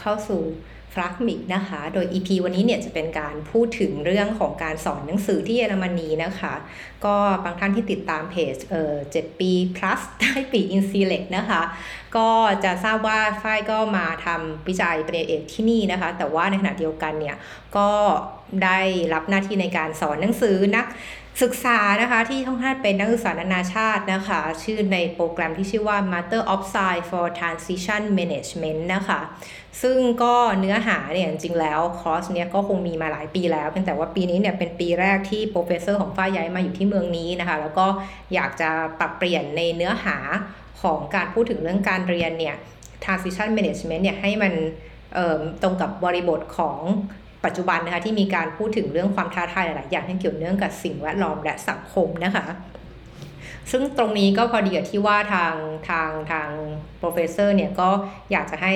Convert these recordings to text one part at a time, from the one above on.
เข้าสู่ฟลักมิกนะคะ โดย EP วันนี้เนี่ยจะเป็นการพูดถึงเรื่องของการสอนหนังสือที่เยอรมนีนะคะ ก็บางท่านที่ติดตามเพจเอ่อ7ปี plus ได้ปีอินซีเล็กนะคะ ก็จะทราบว่าฝ้ายก็มาทำวิจัยปริญญาเอกที่นี่นะคะ แต่ว่าในขณะเดียวกันเนี่ยก็ได้รับหน้าที่ในการสอนหนังสือนักศึกษานะคะที่ท่องท่านเป็นนักศึกษานานาชาตินะคะ ชื่อในโปรแกรมที่ชื่อว่า Master of Science for Transition Management นะคะ ซึ่งก็เนื้อหาเนี่ยจริงแล้วคอร์สเนี้ยก็คงมีมาหลายปีแล้วเพียงแต่ว่าปีนี้เนี่ยเป็นปีแรกที่ professor ของฝ้ายย้ายมาอยู่ที่เมืองนี้นะคะแล้วก็อยากจะปรับเปลี่ยนในเนื้อหาของการพูดถึงเรื่องการเรียนเนี่ย transition management เนี่ยให้มันตรงกับบริบทของปัจจุบันนะคะที่มีการพูดถึงเรื่องความท้าทายหลาย ๆ อย่างที่เกี่ยวเนื่องกับสิ่งแวดล้อมและสังคมนะคะ ซึ่งตรงนี้ก็พอดีกับที่ว่าทางทางทาง professor เนี่ยก็อยากจะให้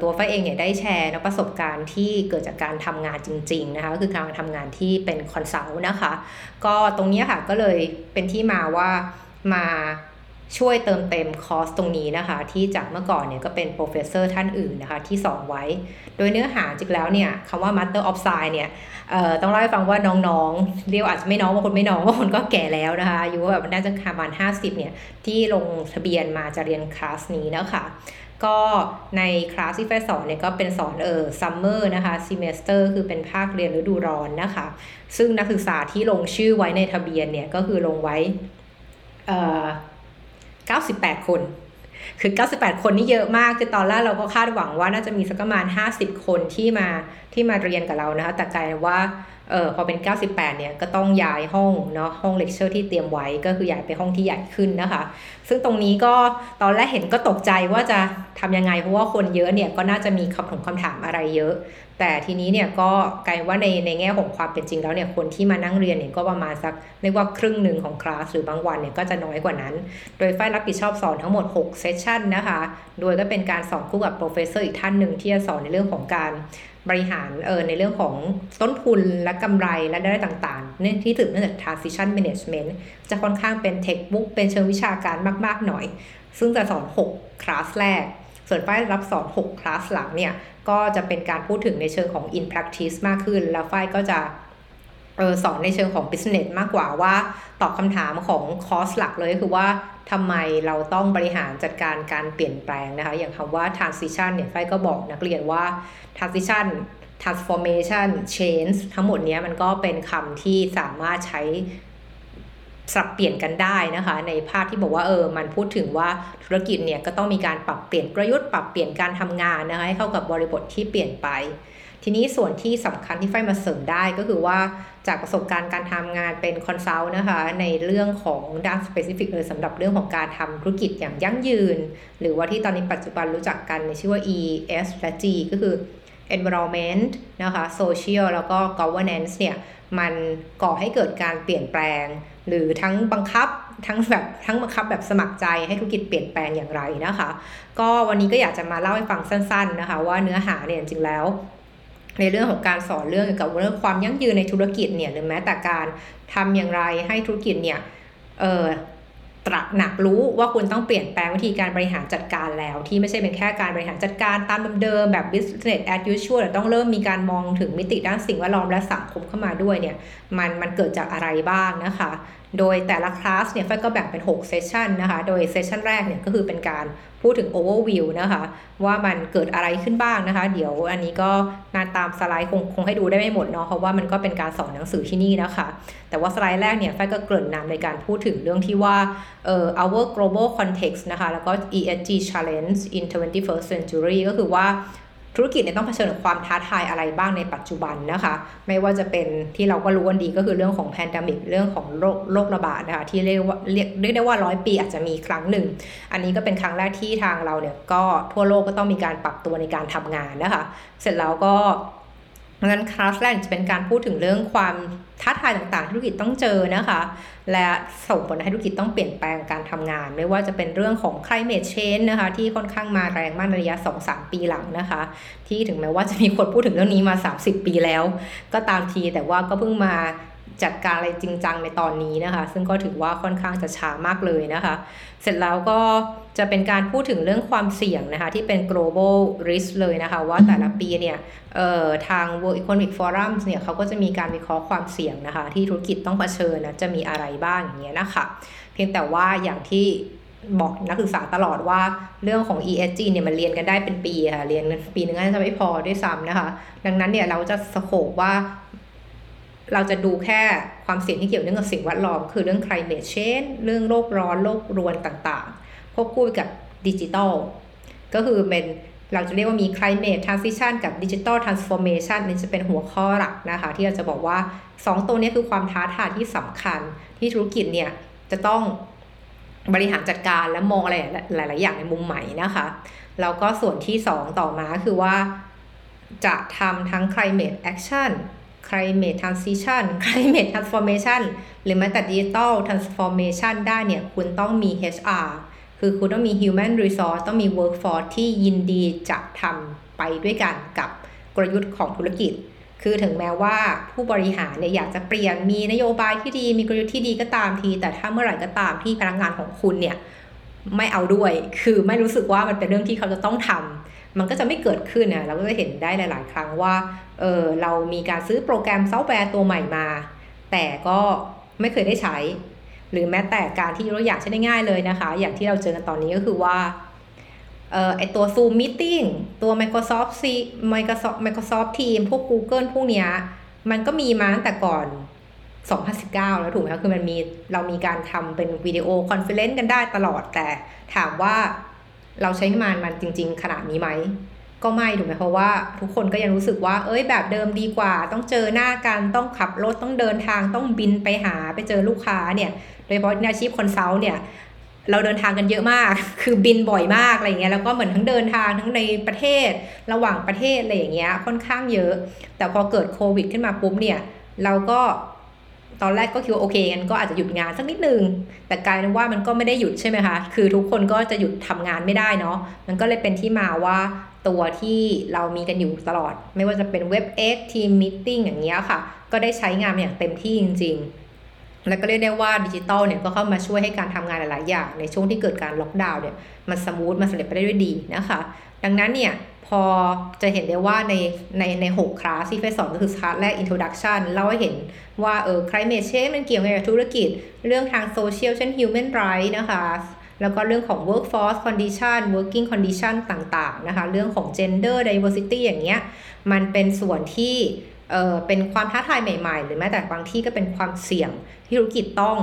ตัวฝ้ายเองเนี่ยได้แชร์ประสบการณ์ที่เกิดจากการทำงานจริงๆนะคะก็คือการทำงานที่เป็น consult นะคะ ก็ตรงนี้ค่ะก็เลยเป็นที่มาว่ามา ช่วยเติมเต็มคอร์สตรงนี้นะคะ ที่จากเมื่อก่อนเนี่ยก็เป็น professor ท่านอื่นนะคะที่สอนไว้ โดยเนื้อหาจริงแล้วเนี่ยคำว่า Master of Science เนี่ยต้องเล่าให้ฟังว่าน้องๆ เรียกอาจจะไม่น้องบางคนไม่น้องบางคนก็แก่แล้วนะคะอายุแบบน่าจะประมาณ50เนี่ยที่ลงทะเบียนมาจะเรียนคลาสนี้นะคะก็ในคลาสที่ฝ้ายสอนเนี่ยก็เป็นสอนเออ summer นะคะ semester คือเป็นภาคเรียนฤดูร้อนนะคะ ซึ่งนักศึกษาที่ลงชื่อไว้ในทะเบียนเนี่ยก็คือลงไว้เอ่อ 98 คน คือ 98 คนนี่เยอะมาก คือตอนแรกเราก็คาดหวังว่าน่าจะมีสักประมาณ 50 คนที่มาที่มาเรียนกับเรานะคะแต่กลายว่าเออพอเป็น 98 เนี่ยก็ต้องย้ายห้องเนาะห้องเลคเชอร์ที่เตรียมไว้ก็คือย้ายไปห้องที่ใหญ่ขึ้นนะคะ ซึ่งตรงนี้ก็ตอนแรกเห็นก็ตกใจว่าจะทำยังไง เพราะว่าคนเยอะเนี่ยก็น่าจะมีคำถามคำถามอะไรเยอะ แต่ทีนี้เนี่ยก็กลายว่าในในแง่ของความเป็นจริงแล้วเนี่ยคนที่มานั่งเรียนเนี่ยก็ประมาณสักเรียกว่าครึ่งหนึ่งของคลาสหรือบางวันเนี่ยก็จะน้อยกว่านั้น โดยฝ้ายรับผิดชอบสอนทั้งหมด6 session นะคะ โดยก็เป็นการสอนคู่กับ professor อีกท่านหนึ่งที่จะสอนในเรื่องของการบริหารเออในเรื่องของต้นทุนและกำไรและได้ต่างๆเนื่องที่ถือเนื่องจาก transition management จะค่อนข้างเป็นเทคบุ๊กเป็นเชิงวิชาการมาก ๆ หน่อย ซึ่งจะสอน 6 คลาสแรก ส่วนฝ้ายรับสอน 6 คลาสหลังเนี่ย ก็จะเป็นการพูดถึงในเชิงของ in practice มากขึ้น แล้วฝ้ายก็จะเออสอนในเชิงของ business มากกว่าว่าตอบคำถามของคอร์สหลักเลยคือว่า ทำไมเราต้องบริหารจัดการการเปลี่ยนแปลงนะคะ อย่างคำว่า transition เนี่ยไฟก็บอกนักเรียนว่า transition transformation change ทั้งหมดนี้มันก็เป็นคำที่สามารถใช้สับเปลี่ยนกันได้นะคะ ในภาพที่บอกว่าเออมันพูดถึงว่าธุรกิจเนี่ยก็ต้องมีการปรับเปลี่ยนกลยุทธ์ปรับเปลี่ยนการทำงานนะคะให้เข้ากับบริบทที่เปลี่ยนไป ทีนี้ส่วนที่สำคัญที่ฝ้ายมาเสริมได้ก็คือว่าจากประสบการณ์การทำงานเป็น consult นะคะในเรื่องของด้าน specific เลยสำหรับเรื่องของการทำธุรกิจอย่างยั่งยืน หรือว่าที่ตอนนี้ปัจจุบันรู้จักกันในชื่อว่า E S และ G ก็คือ environment นะคะ social แล้วก็ governance เนี่ย มันก่อให้เกิดการเปลี่ยนแปลง หรือทั้งบังคับ ทั้งแบบทั้งบังคับแบบสมัครใจให้ธุรกิจเปลี่ยนแปลงอย่างไรนะคะ ก็วันนี้ก็อยากจะมาเล่าให้ฟังสั้น ๆ นะคะ ว่าเนื้อหาเนี่ยจริงแล้ว ในเรื่องของการสอนเรื่องเกี่ยวกับเรื่องความยั่งยืนในธุรกิจเนี่ยหรือแม้แต่การทำอย่างไรให้ธุรกิจเนี่ยเออตระหนักรู้ว่าคุณต้องเปลี่ยนแปลงวิธีการบริหารจัดการแล้ว ที่ไม่ใช่เป็นแค่การบริหารจัดการตามเดิมแบบ business as usual แต่ต้องเริ่มมีการมองถึงมิติด้านสิ่งแวดล้อมและสังคมเข้ามาด้วยเนี่ยมันมันเกิดจากอะไรบ้างนะคะโดยแต่ละคลาสเนี่ยไฟก็แบ่งเป็น 6 เซสชันนะคะ โดยเซสชันแรกเนี่ยก็คือเป็นการพูดถึง overview นะคะ ว่ามันเกิดอะไรขึ้นบ้างนะคะ เดี๋ยวอันนี้ก็นานตามสไลด์คงคงให้ดูได้ไม่หมดเนาะเพราะว่ามันก็เป็นการสอนหนังสือที่นี่นะคะ แต่ว่าสไลด์แรกเนี่ยไฟก็เกริ่นนำในการพูดถึงเรื่องที่ว่าเอ่อ our global context นะคะ แล้วก็ ESG challenge in 21st century ก็คือว่า ธุรกิจเนี่ยต้องเผชิญกับความท้าทายอะไรบ้างในปัจจุบันนะคะ ไม่ว่าจะเป็นที่เราก็รู้กันดีก็คือเรื่องของแพนดมิกเรื่องของโรคโรคระบาดนะคะที่เรียกว่าเรียกเรียกได้ว่าร้อยปีอาจจะมีครั้งหนึ่ง อันนี้ก็เป็นครั้งแรกที่ทางเราเนี่ยก็ทั่วโลกก็ต้องมีการปรับตัวในการทำงานนะคะ เสร็จแล้วก็ งั้นคลาสแรกจะเป็นการพูดถึงเรื่องความท้าทายต่างๆที่ธุรกิจต้องเจอนะคะ และส่งผลให้ธุรกิจต้องเปลี่ยนแปลงการทำงาน ไม่ว่าจะเป็นเรื่องของ climate change นะคะ ที่ค่อนข้างมาแรงมากในระยะ 2-3 ปีหลังนะคะ ที่ถึงแม้ว่าจะมีคนพูดถึงเรื่องนี้มา 30 ปีแล้ว ก็ตามทีแต่ว่าก็เพิ่งมาจัดการอะไรจริงจังในตอนนี้นะคะ ซึ่งก็ถือว่าค่อนข้างจะช้ามากเลยนะคะ เสร็จแล้วก็ จะเป็นการพูดถึงเรื่องความเสี่ยงนะคะที่เป็น global risk เลยนะคะว่าแต่ละปีเนี่ยทาง World Economic Forum เนี่ยเขาก็จะมีการวิเคราะห์ความเสี่ยงนะคะที่ธุรกิจต้องเผชิญนะจะมีอะไรบ้างอย่างเงี้ยนะคะเพียงแต่ว่าอย่างที่บอกนักศึกษาตลอดว่าเรื่องของ ESG เนี่ยมันเรียนกันได้เป็นปีค่ะเรียนปีนึงน่าจะไม่พอด้วยซ้ำนะคะ ดังนั้นเนี่ยเราจะสโคบว่าเราจะดูแค่ความเสี่ยงที่เกี่ยวเนื่องกับสิ่งแวดล้อม คือเรื่อง climate change เรื่องโลกร้อนโลกรวนต่างๆ ควบคู่กับดิจิทัลก็คือเป็นเราจะเรียกว่ามี climate transition กับ digital transformation นี่จะเป็นหัวข้อหลักนะคะ ที่เราจะบอกว่า 2 ตัวนี้คือความท้าทายที่สำคัญ ที่ธุรกิจเนี่ยจะต้องบริหารจัดการและมองอะไรหลาย ๆ อย่างในมุมใหม่นะคะแล้วก็ส่วนที่ 2 ต่อมาคือว่า จะทำทั้ง climate action climate transition climate transformation หรือแม้แต่ digital transformation ได้เนี่ย คุณต้องมี HR คือคุณต้องมี human resource ต้องมี workforce ที่ยินดีจะทำไปด้วยกันกับกลยุทธ์ของธุรกิจ คือถึงแม้ว่าผู้บริหารเนี่ยอยากจะเปลี่ยนมีนโยบายที่ดีมีกลยุทธ์ที่ดีก็ตามที แต่ถ้าเมื่อไหร่ก็ตามที่พนักงานของคุณเนี่ยไม่เอาด้วย คือไม่รู้สึกว่ามันเป็นเรื่องที่เขาจะต้องทำมันก็จะไม่เกิดขึ้นนะเราก็จะเห็นได้หลาย ๆ ครั้งว่า เออเรามีการซื้อโปรแกรมซอฟต์แวร์ตัวใหม่มา แต่ก็ไม่เคยได้ใช้ หรือแม้แต่การที่เราอยากใช้ได้ง่ายเลยนะคะ อย่างที่เราเจอกันตอนนี้ก็คือว่าเอ่อไอ้ตัว Zoom Meeting ตัว Microsoft C Microsoft Microsoft Team พวก Google พวกเนี้ยมันก็มีมาตั้งแต่ก่อน 2019 แล้วถูกไหมคะคือมันมีเรามีการทำเป็น video conference กันได้ตลอดแต่ถามว่าเราใช้งานมันจริง ๆ ขนาดนี้ไหม ก็ไม่ถูกไหมเพราะว่าทุกคนก็ยังรู้สึกว่า เอ้ยแบบเดิมดีกว่า ต้องเจอหน้ากัน ต้องขับรถต้องเดินทางต้องบินไปหาไปเจอลูกค้าเนี่ย โดยเฉพาะในอาชีพ consult เนี่ยเราเดินทางกันเยอะมาก คือบินบ่อยมากอะไรเงี้ย แล้วก็เหมือนทั้งเดินทางทั้งในประเทศ ระหว่างประเทศอะไรอย่างเงี้ย ค่อนข้างเยอะ แต่พอเกิดโควิดขึ้นมาปุ๊บเนี่ย เราก็ตอนแรกก็คิดว่าโอเคงั้นก็อาจจะหยุดงานสักนิดนึง แต่กลายเป็นว่ามันก็ไม่ได้หยุดใช่ไหมคะ คือทุกคนก็จะหยุดทำงานไม่ได้เนาะ มันก็เลยเป็นที่มาว่าตัวที่เรามีกันอยู่ตลอด ไม่ว่าจะเป็นเว็บ X Team Meeting อย่างเงี้ยค่ะ ก็ได้ใช้งานอย่างเต็มที่จริงๆ แล้วก็เรียกได้ว่าดิจิตอลเนี่ยก็เข้ามาช่วยให้การทำงานหลาย ๆ อย่าง ในช่วงที่เกิดการล็อกดาวน์เนี่ยมัน smooth มันสำเร็จไปได้ด้วยดีนะคะ ดังนั้นเนี่ยพอจะเห็นได้ว่าในในในหกคลาสที่เฟสสอนก็คือคลาสแรก introduction เล่าให้เห็นว่าเออ climate change มันเกี่ยวกับธุรกิจ เรื่องทางโซเชียลเช่น human right นะคะ แล้วก็เรื่องของ workforce condition working condition ต่าง ๆ นะคะ เรื่องของ gender diversity อย่างเงี้ย มันเป็นส่วนที่ เออเป็นความท้าทายใหม่ ๆ หรือแม้แต่บางที่ก็เป็นความเสี่ยงที่ธุรกิจต้อง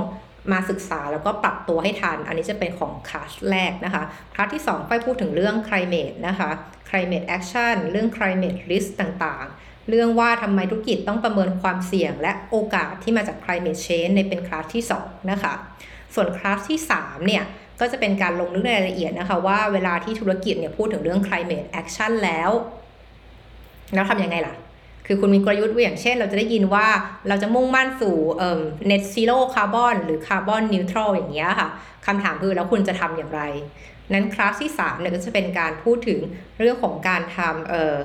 มาศึกษาแล้วก็ปรับตัวให้ทัน อันนี้จะเป็นของคลาสแรกนะคะ คลาสที่2ไปพูดถึงเรื่อง climate นะคะ climate action เรื่อง climate risk ต่างๆ เรื่องว่าทำไมธุรกิจต้องประเมินความเสี่ยง และโอกาสที่มาจาก climate change ในเป็นคลาสที่2นะคะ ส่วนคลาสที่3เนี่ยก็จะเป็นการลงลึกในรายละเอียดนะคะ ว่าเวลาที่ธุรกิจเนี่ยพูดถึงเรื่อง climate action แล้ว แล้วทำยังไงล่ะ คือคุณมีกลยุทธ์อย่างเช่น เราจะได้ยินว่าเราจะมุ่งมั่นสู่เอ่อ net zero carbon หรือ carbon neutral อย่างเงี้ยค่ะคำถามคือแล้วคุณจะทำอย่างไร นั้นคลาสที่3เนี่ยก็จะเป็นการพูดถึงเรื่องของการทำเอ่อ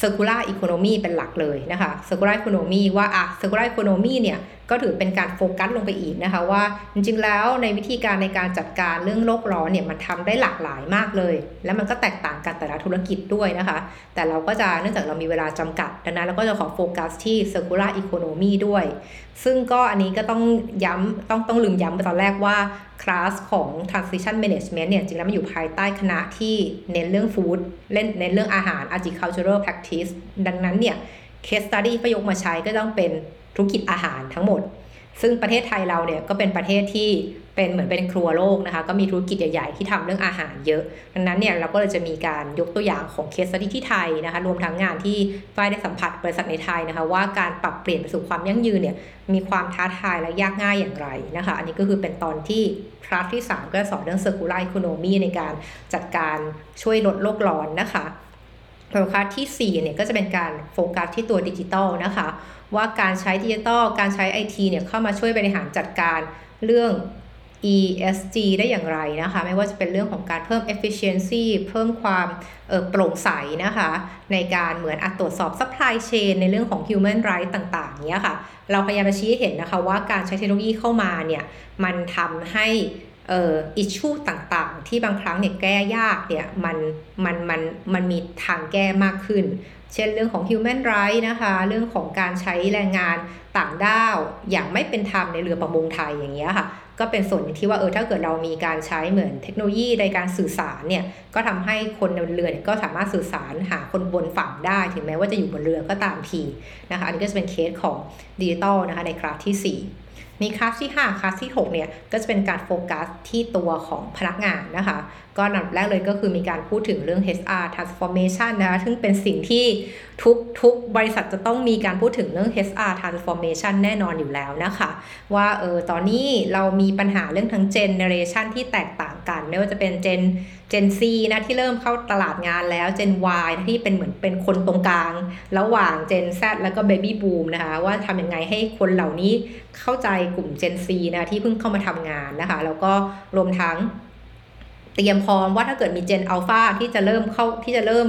circular economy เป็นหลักเลยนะคะ circular economy ว่าอะ circular economy เนี่ย ก็ถือเป็นการโฟกัสลงไปอีกนะคะว่าจริงๆแล้วในวิธีการในการจัดการเรื่องโลกร้อนเนี่ยมันทำได้หลากหลายมากเลย แล้วมันก็แตกต่างกันแต่ละธุรกิจด้วยนะคะ แต่เราก็จะเนื่องจากเรามีเวลาจำกัดดังนั้นเราก็จะขอโฟกัสที่ circular economy ด้วย ซึ่งก็อันนี้ก็ต้องย้ำต้องต้องลืมย้ำไปตอนแรกว่าคลาสของ transition management เนี่ยจริงแล้วมันอยู่ภายใต้คณะที่เน้นเรื่อง food เล่นเน้นเรื่องอาหาร agricultural practice ดังนั้นเนี่ย case study ประยกมาใช้ก็ต้องเป็น ธุรกิจอาหารทั้งหมด ซึ่งประเทศไทยเราเนี่ยก็เป็นประเทศที่เป็นเหมือนเป็นครัวโลกนะคะ ก็มีธุรกิจใหญ่ๆที่ทำเรื่องอาหารเยอะ ดังนั้นเนี่ยเราก็เลยจะมีการยกตัวอย่างของเคสสตี้ที่ไทยนะคะ รวมทั้งงานที่ฝ้ายได้สัมผัสบริษัทในไทยนะคะ ว่าการปรับเปลี่ยนไปสู่ความยั่งยืนเนี่ยมีความท้าทายและยากง่ายอย่างไรนะคะ อันนี้ก็คือเป็นตอนที่คลาสที่ 3 ก็สอนเรื่อง circular economy ในการจัดการช่วยลดโลกร้อนนะคะโฟกัสที่4เนี่ยก็จะเป็นการโฟกัสที่ตัวดิจิตอลนะคะ ว่าการใช้ดิจิตอลการใช้ไอทีเนี่ยเข้ามาช่วยบริหารจัดการเรื่อง ESG ได้อย่างไรนะคะ ไม่ว่าจะเป็นเรื่องของการเพิ่ม efficiency เพิ่มความโปร่งใสนะคะ ในการเหมือน audit ตรวจสอบ supply chain ในเรื่องของ human right ต่างๆเนี้ยค่ะ เราพยายามจะชี้ให้เห็นนะคะว่าการใช้เทคโนโลยีเข้ามาเนี่ย มันทำให้เอ่ออิชชูต่างๆ ที่บางครั้งเนี่ยแก้ยากเนี่ยมันมันมันมันมีทางแก้มากขึ้น เช่นเรื่องของ human rights นะคะ เรื่องของการใช้แรงงานต่างด้าวอย่างไม่เป็นธรรมในเรือประมงไทยอย่างเงี้ยค่ะ ก็เป็นส่วนหนึ่งที่ว่าเออถ้าเกิดเรามีการใช้เหมือนเทคโนโลยีในการสื่อสารเนี่ยก็ทำให้คนในเรือเนี่ยก็สามารถสื่อสารหาคนบนฝั่งได้ ถึงแม้ว่าจะอยู่บนเรือก็ตามทีนะคะ อันนี้ก็จะเป็นเคสของดิจิตอลนะคะในคลาสที่ 4 มีคลาสที่ 5คลาสที่ 6 เนี่ย ก็จะเป็นการโฟกัสที่ตัวของพนักงานนะคะ ก็อันดับแรกเลยก็คือมีการพูดถึงเรื่อง HR transformation นะคะ ซึ่งเป็นสิ่งที่ทุกทุกบริษัทจะต้องมีการพูดถึงเรื่อง HR transformation แน่นอนอยู่แล้วนะคะ ว่าเออตอนนี้เรามีปัญหาเรื่องทั้ง generation ที่แตกต่างกัน ไม่ว่าจะเป็น gen Gen Z นะที่เริ่มเข้าตลาดงานแล้ว Gen Y ที่เป็นเหมือนเป็นคนตรงกลาง ระหว่าง Gen Z แล้วก็ Baby Boom นะคะ ว่าทำยังไงให้คนเหล่านี้เข้าใจกลุ่ม Gen Z นะที่เพิ่งเข้ามาทำงานนะคะ แล้วก็รวมทั้งเตรียมพร้อมว่าถ้าเกิดมี Gen Alpha ที่จะเริ่มเข้าที่จะเริ่ม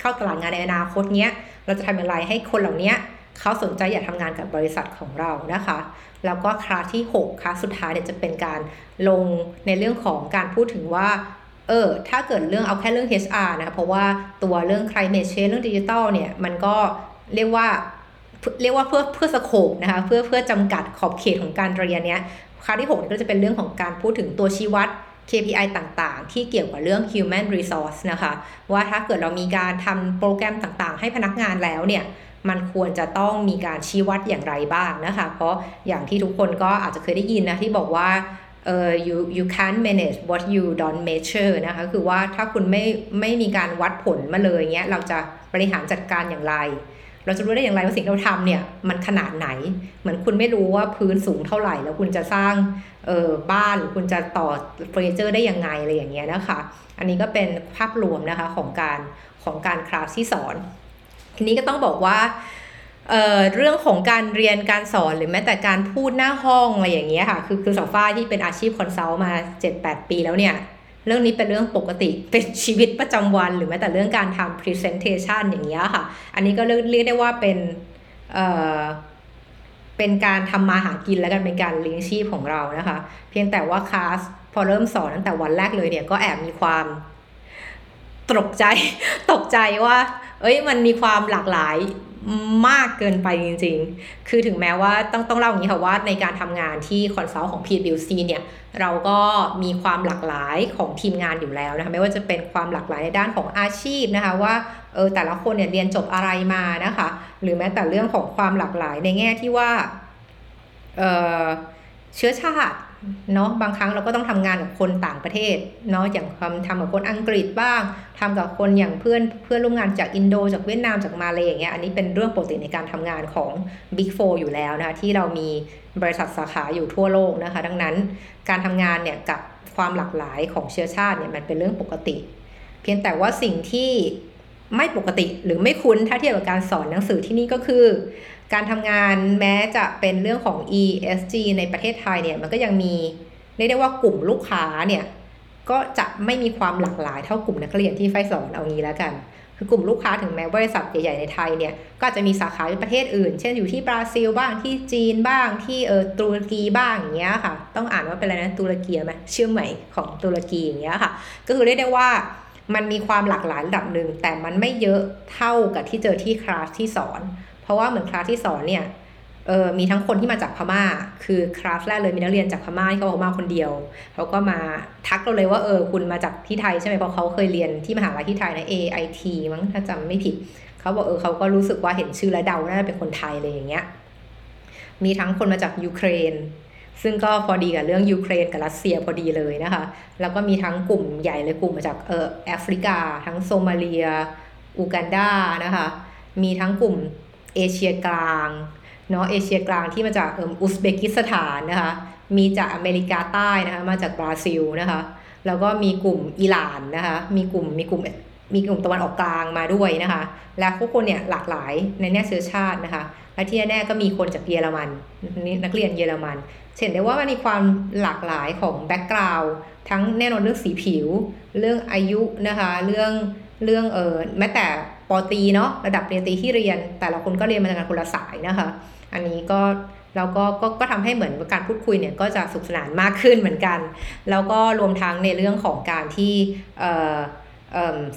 เข้าตลาดงานในอนาคตเนี้ย เราจะทำอย่างไรให้คนเหล่านี้เขาสนใจอยากทำงานกับบริษัทของเรานะคะ แล้วก็คลาสที่ 6คลาสสุดท้ายเนี่ยจะเป็นการลงในเรื่องของการพูดถึงว่า เออถ้าเกิดเรื่องเอาแค่เรื่อง HR นะ เพราะว่าตัวเรื่อง climate change เรื่องดิจิทัลเนี่ย มันก็เรียกว่าเรียกว่าเพื่อเพื่อสโคปนะคะ เพื่อเพื่อจำกัดขอบเขตของการเรียนเนี้ยคลาสที่ 6 ก็จะเป็นเรื่องของการพูดถึงตัวชี้วัด KPI ต่างๆ ที่เกี่ยวกับเรื่อง human resource นะคะ ว่าถ้าเกิดเรามีการทำโปรแกรมต่างๆ ให้พนักงานแล้วเนี่ยมันควรจะต้องมีการชี้วัดอย่างไรบ้างนะคะ เพราะอย่างที่ทุกคนก็อาจจะเคยได้ยินนะที่บอกว่า เออ you you can't manage what you don't measure นะคะคือว่าถ้าคุณไม่ไม่มีการวัดผลมาเลยเงี้ยเราจะบริหารจัดการอย่างไร เราจะรู้ได้อย่างไรว่าสิ่งที่เราทำเนี่ยมันขนาดไหน เหมือนคุณไม่รู้ว่าพื้นสูงเท่าไหร่ แล้วคุณจะสร้างเออบ้านหรือคุณจะต่อเฟอร์นิเจอร์ได้ยังไงอะไรอย่างเงี้ยนะคะ อันนี้ก็เป็นภาพรวมนะคะของการของการคลาสที่สอน ทีนี้ก็ต้องบอกว่า เเรื่องของการเรียนการสอนหรือแม้แต่การพูดหน้าห้องอะไรอย่างเงี้ยค่ะ คือคือสองฝ้าที่เป็นอาชีพ consult มา 7-8 ปีแล้วเนี่ย เรื่องนี้เป็นเรื่องปกติเป็นชีวิตประจำวัน หรือแม้แต่เรื่องการทำ presentation อย่างเงี้ยค่ะ อันนี้ก็เรียกได้ว่าเป็นเอ่อเป็นการทำมาหากินแล้วกันเป็นการเลี้ยงชีพของเรานะคะ เพียงแต่ว่าคลาสพอเริ่มสอนตั้งแต่วันแรกเลยเนี่ยก็แอบมีความตกใจตกใจว่า เอ้ยมันมีความหลากหลาย มากเกินไปจริงๆ คือถึงแม้ว่าต้องต้องเล่าอย่างนี้ค่ะว่าในการทำงานที่คอนซัลท์ของ PwC เนี่ยเราก็มีความหลากหลายของทีมงานอยู่แล้วนะคะไม่ว่าจะเป็นความหลากหลายในด้านของอาชีพนะคะว่าเออแต่ละคนเนี่ยเรียนจบอะไรมานะคะหรือแม้แต่เรื่องของความหลากหลายในแง่ที่ว่าเออเชื้อชาติ เนาะบางครั้งเราก็ต้องทำงานกับคนต่างประเทศเนาะอย่างทำทำกับคนอังกฤษบ้างทำกับคนอย่างเพื่อนเพื่อนร่วมงานจากอินโดจากเวียดนามจากมาเลยอย่างเงี้ยอันนี้เป็นเรื่องปกติในการทำงานของ Big 4อยู่แล้วนะคะที่เรามีบริษัทสาขาอยู่ทั่วโลกนะคะ ดังนั้นการทำงานเนี่ยกับความหลากหลายของเชื้อชาติเนี่ยมันเป็นเรื่องปกติ เพียงแต่ว่าสิ่งที่ไม่ปกติหรือไม่คุ้นถ้าเทียบกับการสอนหนังสือที่นี่ก็คือ การทำงานแม้จะเป็นเรื่องของ ESG ในประเทศไทยเนี่ยมันก็ยังมีเรียกได้ว่ากลุ่มลูกค้าเนี่ยก็จะไม่มีความหลากหลายเท่ากลุ่มนักเรียนที่ไฟสอนเอางี้แล้วกัน คือกลุ่มลูกค้าถึงแม้บริษัทใหญ่ๆในไทยเนี่ยก็จะมีสาขาในประเทศอื่น เช่นอยู่ที่บราซิลบ้างที่จีนบ้างที่เออตุรกีบ้างอย่างเงี้ยค่ะ ต้องอ่านว่าเป็นอะไรนะตุรกีไหมชื่อใหม่ของตุรกีอย่างเงี้ยค่ะ ก็คือเรียกได้ว่ามันมีความหลากหลายระดับหนึ่งแต่มันไม่เยอะเท่ากับที่เจอที่คลาสที่สอน ราะว่าเหมือนคลาสที่สอนเนี่ยเออมีทั้งคนที่มาจากพม่า คือคลาสแรกเลยมีนักเรียนจากพม่าที่เขาบอกมาคนเดียวเขาก็มาทักเราเลยว่าเออคุณมาจากที่ไทยใช่ไหมเพราะเขาเคยเรียนที่มหาลัยที่ไทยนะ AIT มั้งถ้าจำไม่ผิดเขาบอกเออเขาก็รู้สึกว่าเห็นชื่อและเดาน่าจะเป็นคนไทยเลยอย่างเงี้ยมีทั้งคนมาจากยูเครน ซึ่งก็พอดีกับเรื่องยูเครนกับรัสเซียพอดีเลยนะคะ แล้วก็มีทั้งกลุ่มใหญ่เลยกลุ่มมาจากเออแอฟริกา ทั้งโซมาเลียอูกันดานะคะมีทั้งกลุ่ม เอเชียกลางเนาะเอเชียกลางที่มาจากอุซเบกิสถานนะคะมีจากอเมริกาใต้นะคะมาจากบราซิลนะคะแล้วก็มีกลุ่มอิหร่านนะคะมีกลุ่มมีกลุ่มมีกลุ่มตะวันออกกลางมาด้วยนะคะ และทุกคนเนี่ยหลากหลายในแน่เชื้อชาตินะคะ และที่แน่ก็มีคนจากเยอรมันนักเรียนเยอรมันเห็นได้ว่ามันมีความหลากหลายของ background ทั้งแน่นอนเรื่องสีผิว เรื่องอายุนะคะ เรื่องเรื่องเออแม้แต่ ป.ตรีเนาะระดับปริญญาตรีที่เรียน แต่ละคนก็เรียนมาจากคนละสายนะคะ อันนี้ก็แล้วก็ก็ก็ทำให้เหมือนการพูดคุยเนี่ยก็จะสุขสนานมากขึ้นเหมือนกัน แล้วก็รวมทั้งในเรื่องของการที่เอ่อ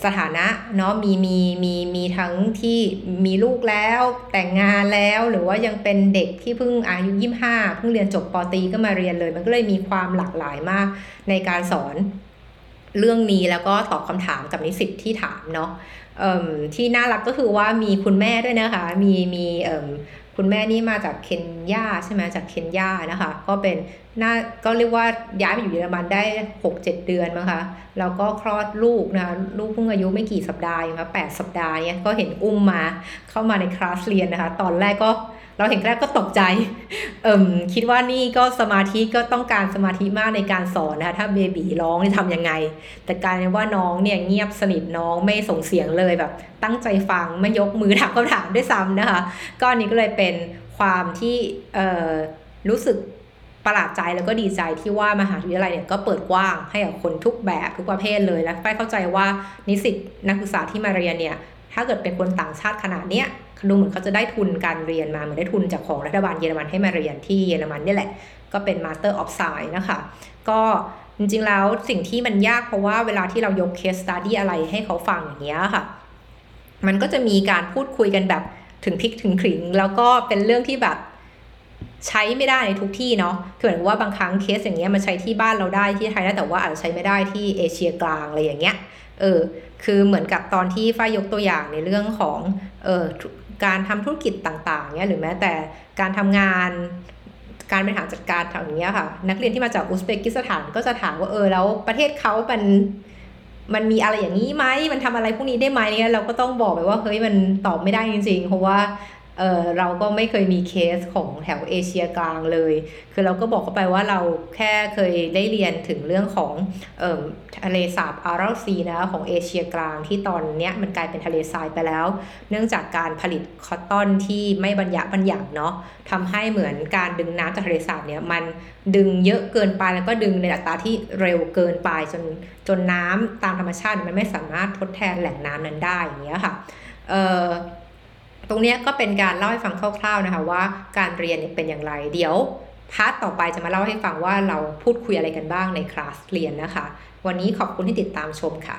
สถานะเนาะมีมีมีมีทั้งที่มีลูกแล้วแต่งงานแล้วหรือว่ายังเป็นเด็กที่เพิ่งอายุยี่ห้าเพิ่งเรียนจบปตีก็มาเรียนเลย มันก็เลยมีความหลากหลายมากในการสอนเรื่องนี้แล้วก็ตอบคำถามกับนิสิตที่ถามเนาะ ที่น่ารักก็คือว่ามีคุณแม่ด้วยนะคะ มีมีเอิ่มคุณแม่นี่มาจากเคนยาใช่ไหมจากเคนยานะคะ ก็เป็นน่าก็เรียกว่าย้ายมาอยู่เยอรมันได้ 6-7 เดือนมั้งคะแล้วก็คลอดลูกนะคะลูกเพิ่งอายุไม่กี่สัปดาห์เองค่ะแปดสัปดาห์เนี่ยก็เห็นอุ้มมาเข้ามาในคลาสเรียนนะคะ ตอนแรกก็ เราเห็นแรกก็ตกใจเอิ่มคิดว่านี่ก็สมาธิก็ต้องการสมาธิมากในการสอนนะคะถ้าเบบีร้องจะทำยังไง แต่การว่าน้องเนี่ยเงียบสนิทน้องไม่ส่งเสียงเลยแบบ ตั้งใจฟังไม่ยกมือถามคำถามด้วยซ้ำนะคะ ก็อันนี้ก็เลยเป็นความที่เอ่อรู้สึกประหลาดใจแล้วก็ดีใจที่ว่ามหาวิทยาลัยเนี่ยก็เปิดกว้างให้กับคนทุกแบบทุกประเภทเลยและฝ้เข้าใจว่านิสิตนักศึกษาที่มาเรียนเนี่ย ถ้าเกิดเป็นคนต่างชาติขนาดเนี้ยดูเหมือนเขาจะได้ทุนการเรียนมาเหมือนได้ทุนจากของรัฐบาลเยอรมันให้มาเรียนที่เยอรมันนี่แหละ ก็เป็น Master of Science นะคะก็จริงๆแล้วสิ่งที่มันยากเพราะว่าเวลาที่เรายก case study อะไรให้เขาฟังอย่างเงี้ยค่ะ มันก็จะมีการพูดคุยกันแบบถึงพริกถึงขิง แล้วก็เป็นเรื่องที่แบบใช้ไม่ได้ในทุกที่เนาะคือเหมือนว่าบางครั้งเคสอย่างเงี้ยมันใช้ที่บ้านเราได้ที่ไทยได้แต่ว่าอาจจะใช้ไม่ได้ที่เอเชียกลางอะไรอย่างเงี้ย เออคือเหมือนกับตอนที่ฝ้ายยกตัวอย่างในเรื่องของเออการทำธุรกิจต่างๆเนี่ยหรือแม้แต่การทำงานการบริหารจัดการทางเงี้ยค่ะ นักเรียนที่มาจากอุซเบกิสถานก็จะถามว่าเออแล้วประเทศเขามันมันมีอะไรอย่างนี้ไหมมันทำอะไรพวกนี้ได้ไหมเนี่ยเราก็ต้องบอกไปว่าเฮ้ยมันตอบไม่ได้จริงๆ เพราะว่า เออเราก็ไม่เคยมีเคสของแถวเอเชียกลางเลย คือเราก็บอกเขาไปว่าเราแค่เคยได้เรียนถึงเรื่องของเอ่อทะเลสาบอาราลซีนะของเอเชียกลางที่ตอนเนี้ยมันกลายเป็นทะเลทรายไปแล้ว เนื่องจากการผลิต cotton ที่ไม่บรรยะบรรยังเนาะทำให้เหมือนการดึงน้ำจากทะเลสาบเนี่ยมันดึงเยอะเกินไปแล้วก็ดึงในอัตราที่เร็วเกินไปจนจนน้ำตามธรรมชาติมันไม่สามารถทดแทนแหล่งน้ำนั้นได้อย่างเงี้ยค่ะเอ่อ ตรงนี้ก็เป็นการเล่าให้ฟังคร่าวๆนะคะว่าการเรียนเนี่ยเป็นอย่างไร เดี๋ยว part ต่อไปจะมาเล่าให้ฟังว่าเราพูดคุยอะไรกันบ้างในคลาสเรียนนะคะ วันนี้ขอบคุณที่ติดตามชมค่ะ